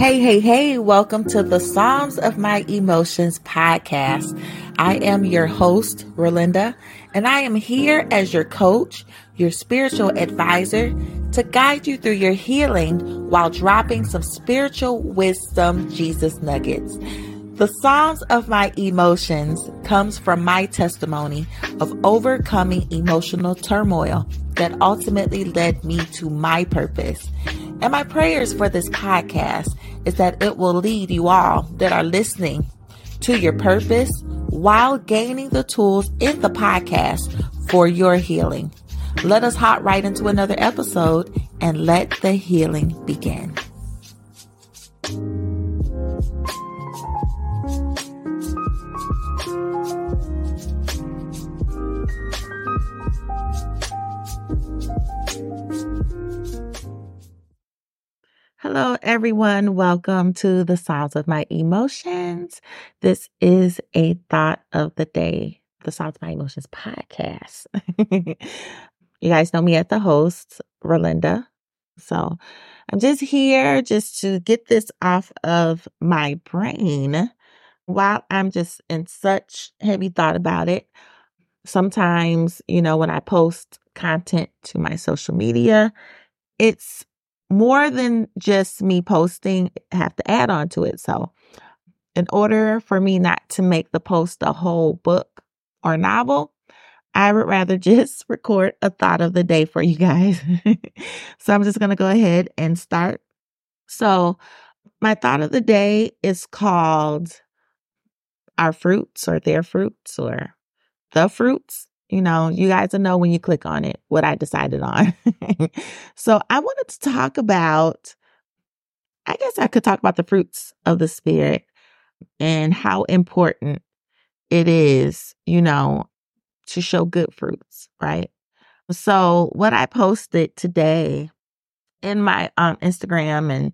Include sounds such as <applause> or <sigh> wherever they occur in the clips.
Hey, hey, hey, welcome to the Psalms of My Emotions podcast. I am your host, Ralinda, and I am here as your coach, your spiritual advisor to guide you through your healing while dropping some spiritual wisdom Jesus nuggets. The Psalms of My Emotions comes from my testimony of overcoming emotional turmoil that ultimately led me to my purpose. And my prayers for this podcast is that it will lead you all that are listening to your purpose while gaining the tools in the podcast for your healing. Let us hop right into another episode and let the healing begin. Hello, everyone. Welcome to the Psalms of My Emotions. This is a thought of the day, the Psalms of My Emotions podcast. <laughs> you guys know me as the host, Ralinda. So I'm just here just to get this off of my brain while I'm just in such heavy thought about it. Sometimes, you know, when I post content to my social media, it's more than just me posting, have to add on to it. So, in order for me not to make the post a whole book or novel, I would rather <laughs> just record a thought of the day for you guys. <laughs> so, I'm just going to go ahead and start. So, my thought of the day is called Our Fruits or Their Fruits or The Fruits you know, you guys will know when you click on it what I decided on. <laughs> so I wanted to talk about, I guess I could talk about the fruits of the Spirit and how important it is, you know, to show good fruits, right? So what I posted today in my um, Instagram and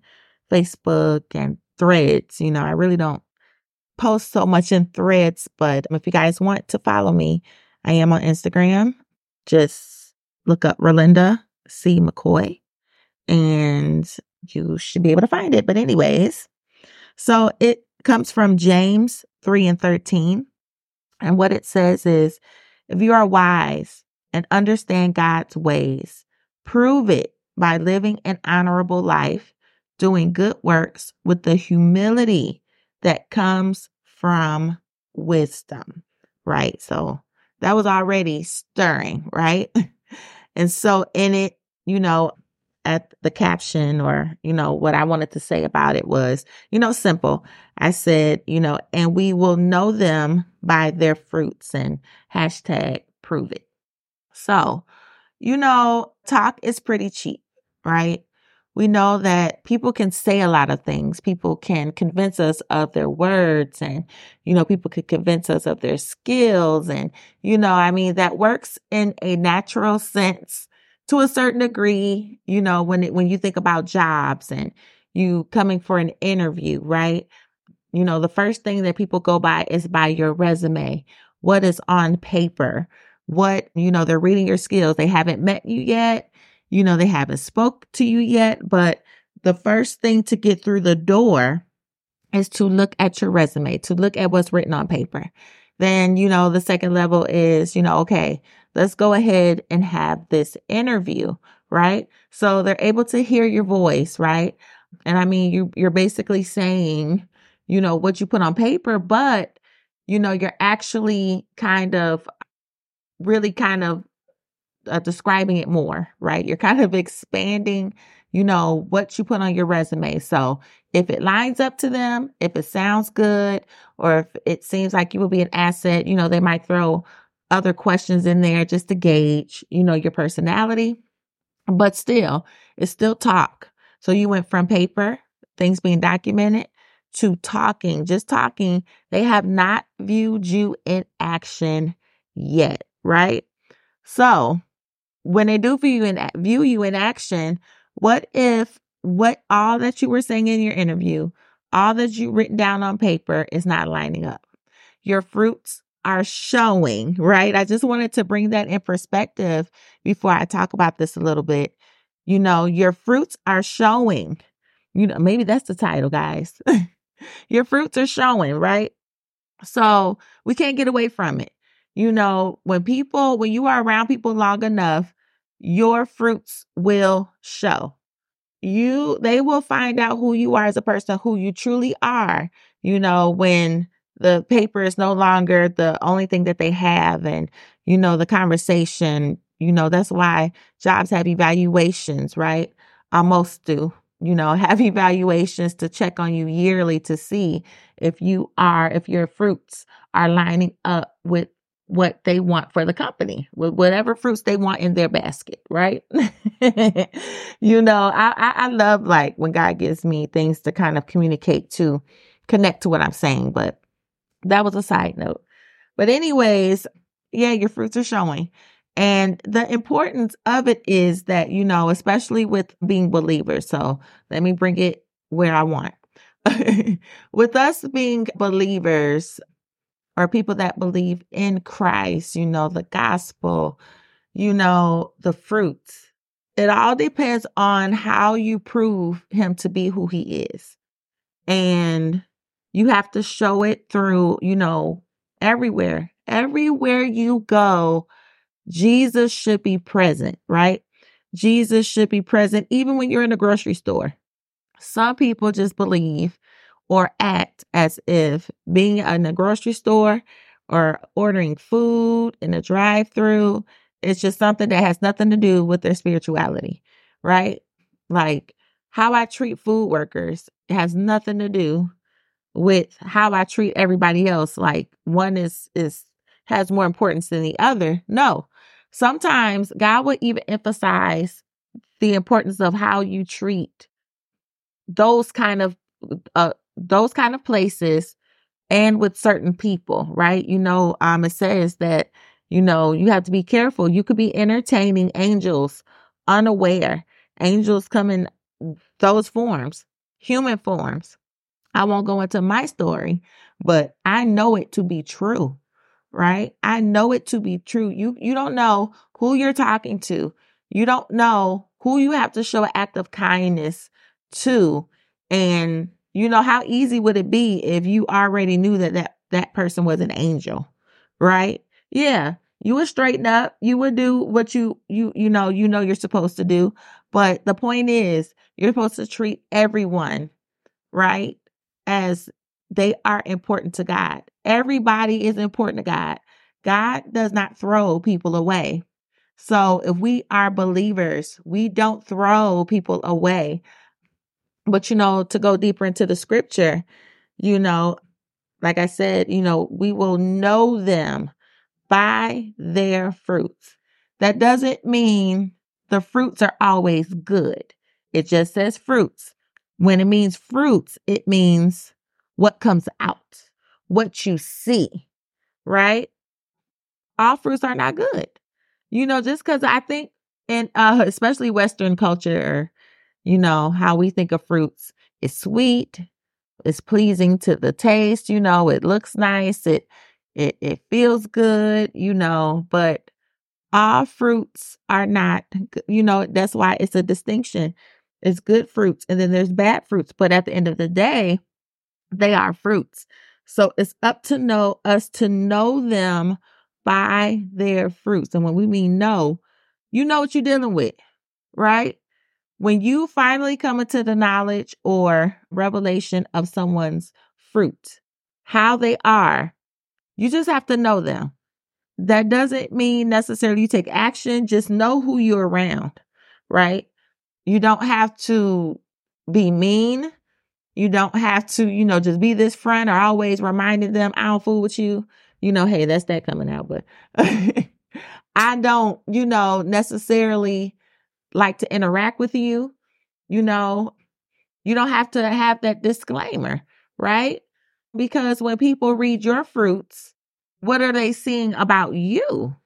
Facebook and threads, you know, I really don't post so much in threads, but if you guys want to follow me, I am on Instagram. Just look up Ralinda C. McCoy and you should be able to find it. But, anyways, so it comes from James 3 and 13. And what it says is if you are wise and understand God's ways, prove it by living an honorable life, doing good works with the humility that comes from wisdom, right? So that was already stirring, right? <laughs> and so in it, you know, at the caption or, you know, what I wanted to say about it was, you know, simple. I said, you know, and we will know them by their fruits and hashtag prove it. So, you know, talk is pretty cheap, right? We know that people can say a lot of things. People can convince us of their words and, you know, people could convince us of their skills. And, you know, I mean, that works in a natural sense to a certain degree, you know, when it, when you think about jobs and you coming for an interview, right? You know, the first thing that people go by is by your resume. What is on paper? What, you know, they're reading your skills. They haven't met you yet you know, they haven't spoke to you yet, but the first thing to get through the door is to look at your resume, to look at what's written on paper. Then, you know, the second level is, you know, okay, let's go ahead and have this interview, right? So they're able to hear your voice, right? And I mean, you, you're basically saying, you know, what you put on paper, but, you know, you're actually kind of really kind of uh, describing it more, right? You're kind of expanding, you know, what you put on your resume. So if it lines up to them, if it sounds good, or if it seems like you will be an asset, you know, they might throw other questions in there just to gauge, you know, your personality. But still, it's still talk. So you went from paper, things being documented, to talking, just talking. They have not viewed you in action yet, right? So when they do view you in view you in action, what if what all that you were saying in your interview, all that you written down on paper is not lining up? Your fruits are showing, right? I just wanted to bring that in perspective before I talk about this a little bit. You know, your fruits are showing You know, maybe that's the title, guys. <laughs> your fruits are showing, right? So we can't get away from it. You know, when people, when you are around people long enough, your fruits will show. You, they will find out who you are as a person, who you truly are, you know, when the paper is no longer the only thing that they have and, you know, the conversation, you know, that's why jobs have evaluations, right? Almost do you know, <laughs> have evaluations to check on you yearly to see if you are, if your fruits are lining up with what they want for the company, with whatever fruits they want in their basket, right? <laughs> you know, I, I, I love like when God gives me things to kind of communicate to, connect to what I'm saying, but that was a side note. But anyways, yeah, your fruits are showing. And the importance of it is that, you know, especially with being believers. So let me bring it where I want. <laughs> with us being believers or people that believe in Christ, you know, the gospel, you know, the fruits, it all depends on how you prove him to be who he is. And you have to show it through, you know, everywhere. Everywhere you go, Jesus should be present, right? Jesus should be present even when you're in a grocery store. Some people just believe or act as if being in a grocery store or ordering food in a drive through is just something that has nothing to do with their spirituality, right? Like how I treat food workers has nothing to do with how I treat everybody else. Like one is is has more importance than the other. No. Sometimes God will even emphasize the importance of how you treat those kind of uh, those kind of places and with certain people, right? You know, um it says that you know, you have to be careful. You could be entertaining angels unaware. Angels come in those forms, human forms. I won't go into my story, but I know it to be true right? I know it to be true. You you don't know who you're talking to. You don't know who you have to show an act of kindness to. And you know how easy would it be if you already knew that that, that person was an angel, right? Yeah. You would straighten up. You would do what you you you know, you know you're supposed to do. But the point is, you're supposed to treat everyone, right? As they are important to God. Everybody is important to God. God does not throw people away. So if we are believers, we don't throw people away. But you know, to go deeper into the scripture, you know, like I said, you know, we will know them by their fruits. That doesn't mean the fruits are always good. It just says fruits. When it means fruits, it means what comes out, what you see, right? All fruits are not good. You know, just because I think, and uh, <laughs> especially Western culture, you know, how we think of fruits is sweet, it's pleasing to the taste, you know, it looks nice, it it it feels good, you know, but all fruits are not, you know, that's why it's a distinction. It's good fruits and then there's bad fruits, but at the end of the day, they are fruits. So it's up to know us to know them by their fruits. And when we mean know, you know what you're dealing with, right? When you finally come into the knowledge or revelation of someone's fruit, how they are, you just have to know them. That doesn't mean necessarily you take action, just know who you're around, right? You don't have to be mean. You don't have to, you know, just be this friend or always reminding them, I don't fool with you. You know, hey, that's that coming out. But <laughs> I don't, you know, necessarily like to interact with you. You know, you don't have to have that disclaimer, right? Because when people read your fruits, what are they seeing about you?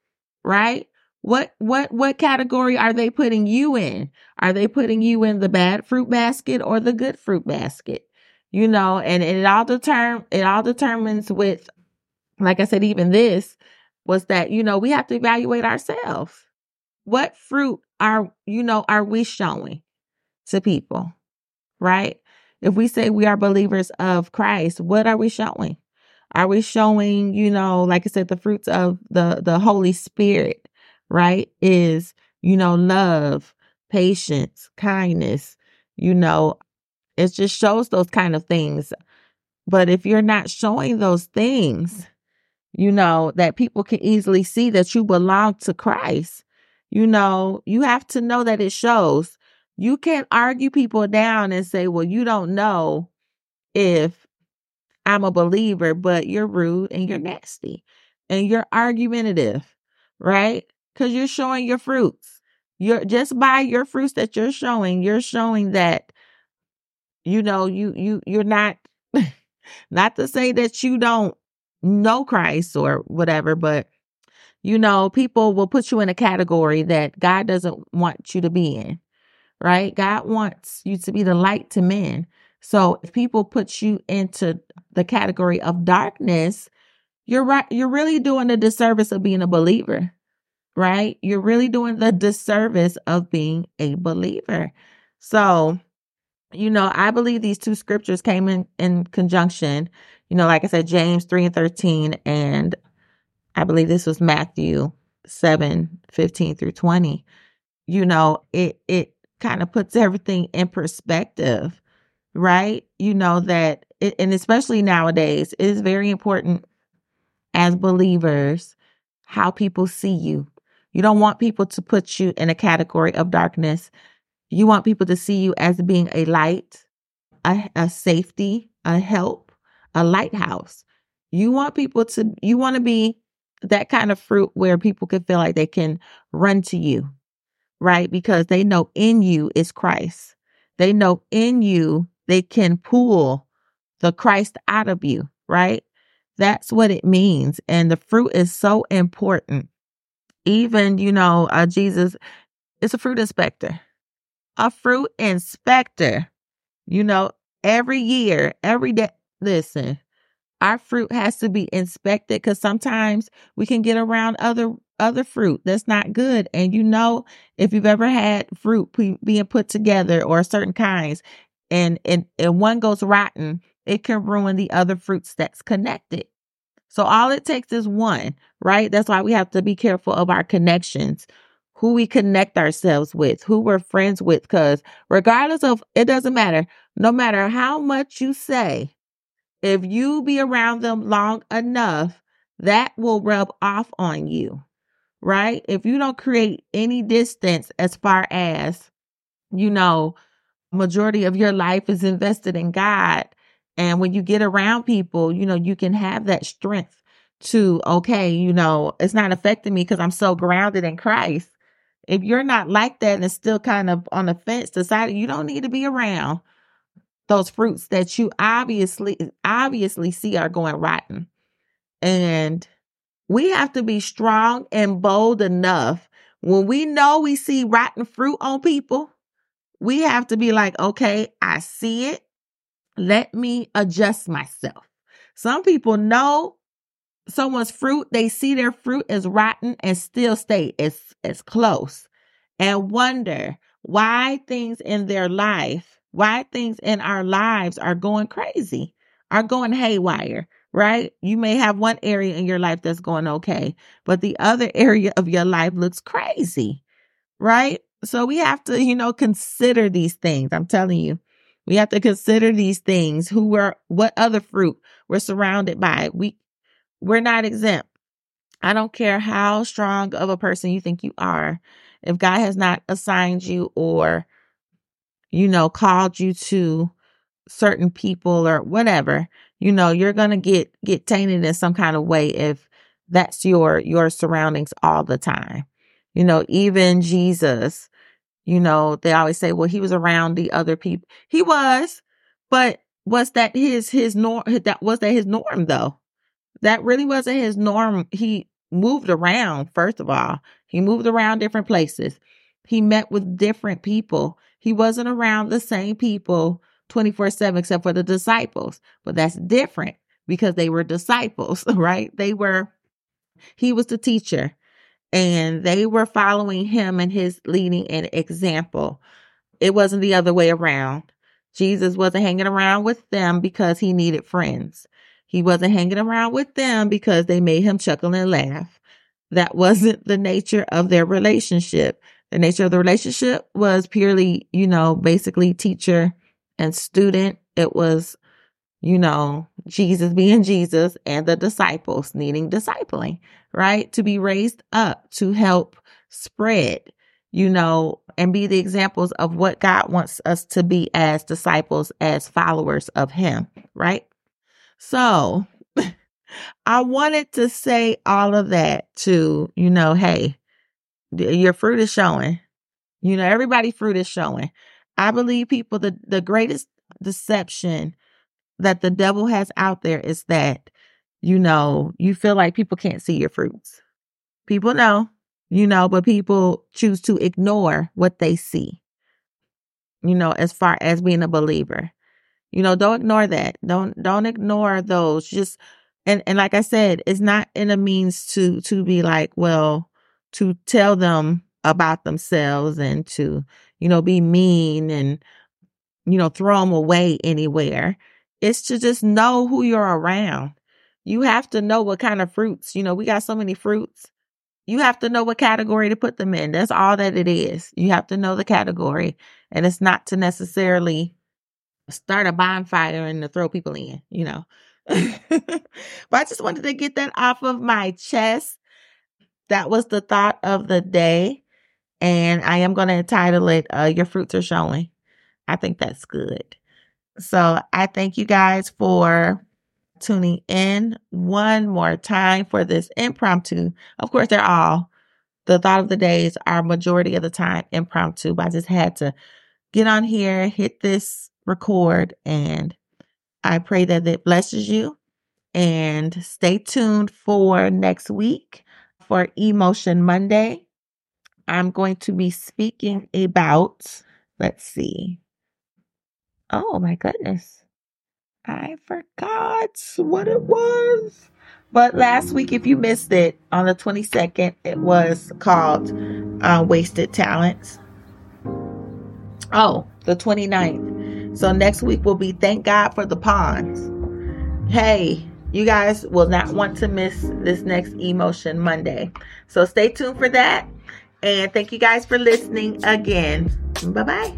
Right? What what what category are they putting you in? Are they putting you in the bad fruit basket or the good fruit basket? You know, and it all determine it all determines with like I said even this was that you know, we have to evaluate ourselves. What fruit are you know are we showing to people? right? If we say we are believers of Christ, what are we showing? Are we showing, you know, like I said, the fruits of the the Holy Spirit, right? Is, you know, love, patience, kindness, you know, it just shows those kind of things. But if you're not showing those things, you know, that people can easily see that you belong to Christ, you know, you have to know that it shows. You can't argue people down and say, well, you don't know if I'm a believer, but you're rude and you're nasty and you're argumentative, right? Because you're showing your fruits. You're just by your fruits that you're showing, you're showing that, you know, you you you're not <laughs> not to say that you don't know Christ or whatever, but you know, people will put you in a category that God doesn't want you to be in, right? God wants you to be the light to men. So if people put you into the category of darkness, you're right, you're really doing the disservice of being a believer, right? You're really doing the disservice of being a believer. So, you know, I believe these two scriptures came in in conjunction. You know, like I said, James 3 and 13 and I believe this was Matthew 7, 15 through 20. You know, it it kind of puts everything in perspective, right? You know that it, and especially nowadays, it is very important as believers how people see you. You don't want people to put you in a category of darkness. You want people to see you as being a light, a, a safety, a help, a lighthouse. You want people to, you want to be that kind of fruit where people can feel like they can run to you, right? Because they know in you is Christ. They know in you they can pull the Christ out of you, right? That's what it means. And the fruit is so important. Even, you know, uh, Jesus is a fruit inspector, a fruit inspector. You know, every year, every day, listen, our fruit has to be inspected because sometimes we can get around other other fruit that's not good. And you know if you've ever had fruit being put together or certain kinds and and, and one goes rotten it can ruin the other fruits that's connected. So all it takes is one right? That's why we have to be careful of our connections who we connect ourselves with who we're friends with because regardless of it doesn't matter. No matter how much you say if you be around them long enough, that will rub off on you, right? If you don't create any distance as far as, you know, majority of your life is invested in God. And when you get around people, you know, you can have that strength to, okay, you know, it's not affecting me because I'm so grounded in Christ. If you're not like that and still kind of on the fence, decided you don't need to be around those fruits that you obviously obviously see are going rotten. And we have to be strong and bold enough when we know we see rotten fruit on people. We have to be like, okay, I see it. Let me adjust myself. Some people know someone's fruit, they see their fruit is rotten and still stay as, as close and wonder why things in their life why things in our lives are going crazy, are going haywire, right? You may have one area in your life that's going okay, but the other <laughs> area of your life looks crazy, right? So we have to, you know, consider these things. I'm telling you, we have to consider these things. Who we're, what other fruit we're surrounded by. We, we're not exempt. I don't care how strong of a person you think you are. If God has not assigned you or you know, called you to certain people or whatever, you know, you're going to get, get tainted in some kind of way if that's your, your surroundings all the time. You know, even Jesus, you know, they always say, well, he was around the other people. He was, but was that his, his norm? That was that his norm though? That really wasn't his norm. He moved around, first of all. He moved around different places. He met with different people. He wasn't around the same people 24 7 except for the disciples. But that's different because they were disciples, <laughs> right? They were, he was the teacher and they were following him and his leading and example. It wasn't the other way around. Jesus wasn't hanging around with them because he needed friends. He wasn't hanging around with them because they made him chuckle and laugh. That <laughs> wasn't the nature of their relationship. The nature of the relationship was purely, you know, basically teacher and student. It was, you know, Jesus being Jesus and the disciples needing discipling, right? To be raised up to help spread, you know, and be the examples of what God wants us to be as disciples, as followers of Him, right? So <laughs> I wanted to say all of that to, you know, hey, your fruit is showing. You know, everybody fruit is showing. I believe people, the, the greatest deception that the devil has out there is that, you know, you feel like people can't see your fruits. People know, you know, but people choose to ignore what they see, you know, as far as being a believer. You know, don't ignore that. Don't don't ignore those. Just and and like I said, it's not in a means to to be like, well, to tell them about themselves and to, you know, be mean and you know, throw them away anywhere. It's to just know who you're around. You have to know what kind of fruits, you know, we got so many fruits. You have to know what category to put them in. That's all that it is. You have to know the category. And it's not to necessarily start a bonfire and to throw people in, you know. <laughs> but I just wanted to get that off of my chest. That was the thought of the day. And I am going to entitle it, uh, Your Fruits Are Showing. I think that's good. So I thank you guys for tuning in one more time for this impromptu. Of course, they're all the thought of the days are majority of the time impromptu, but I just had to get on here, hit this record. And I pray that it blesses you. And stay tuned for next week for Emotion Monday. I'm going to be speaking about, let's see. Oh my goodness. I forgot what it was. But last week, if you missed it on the 22nd, it was called uh, Wasted Talents. Oh, the 29th. So next week will be Thank God for the Pawns. Hey, you guys will not want to miss this next Emotion Monday. So stay tuned for that. And thank you guys for listening again. Bye bye.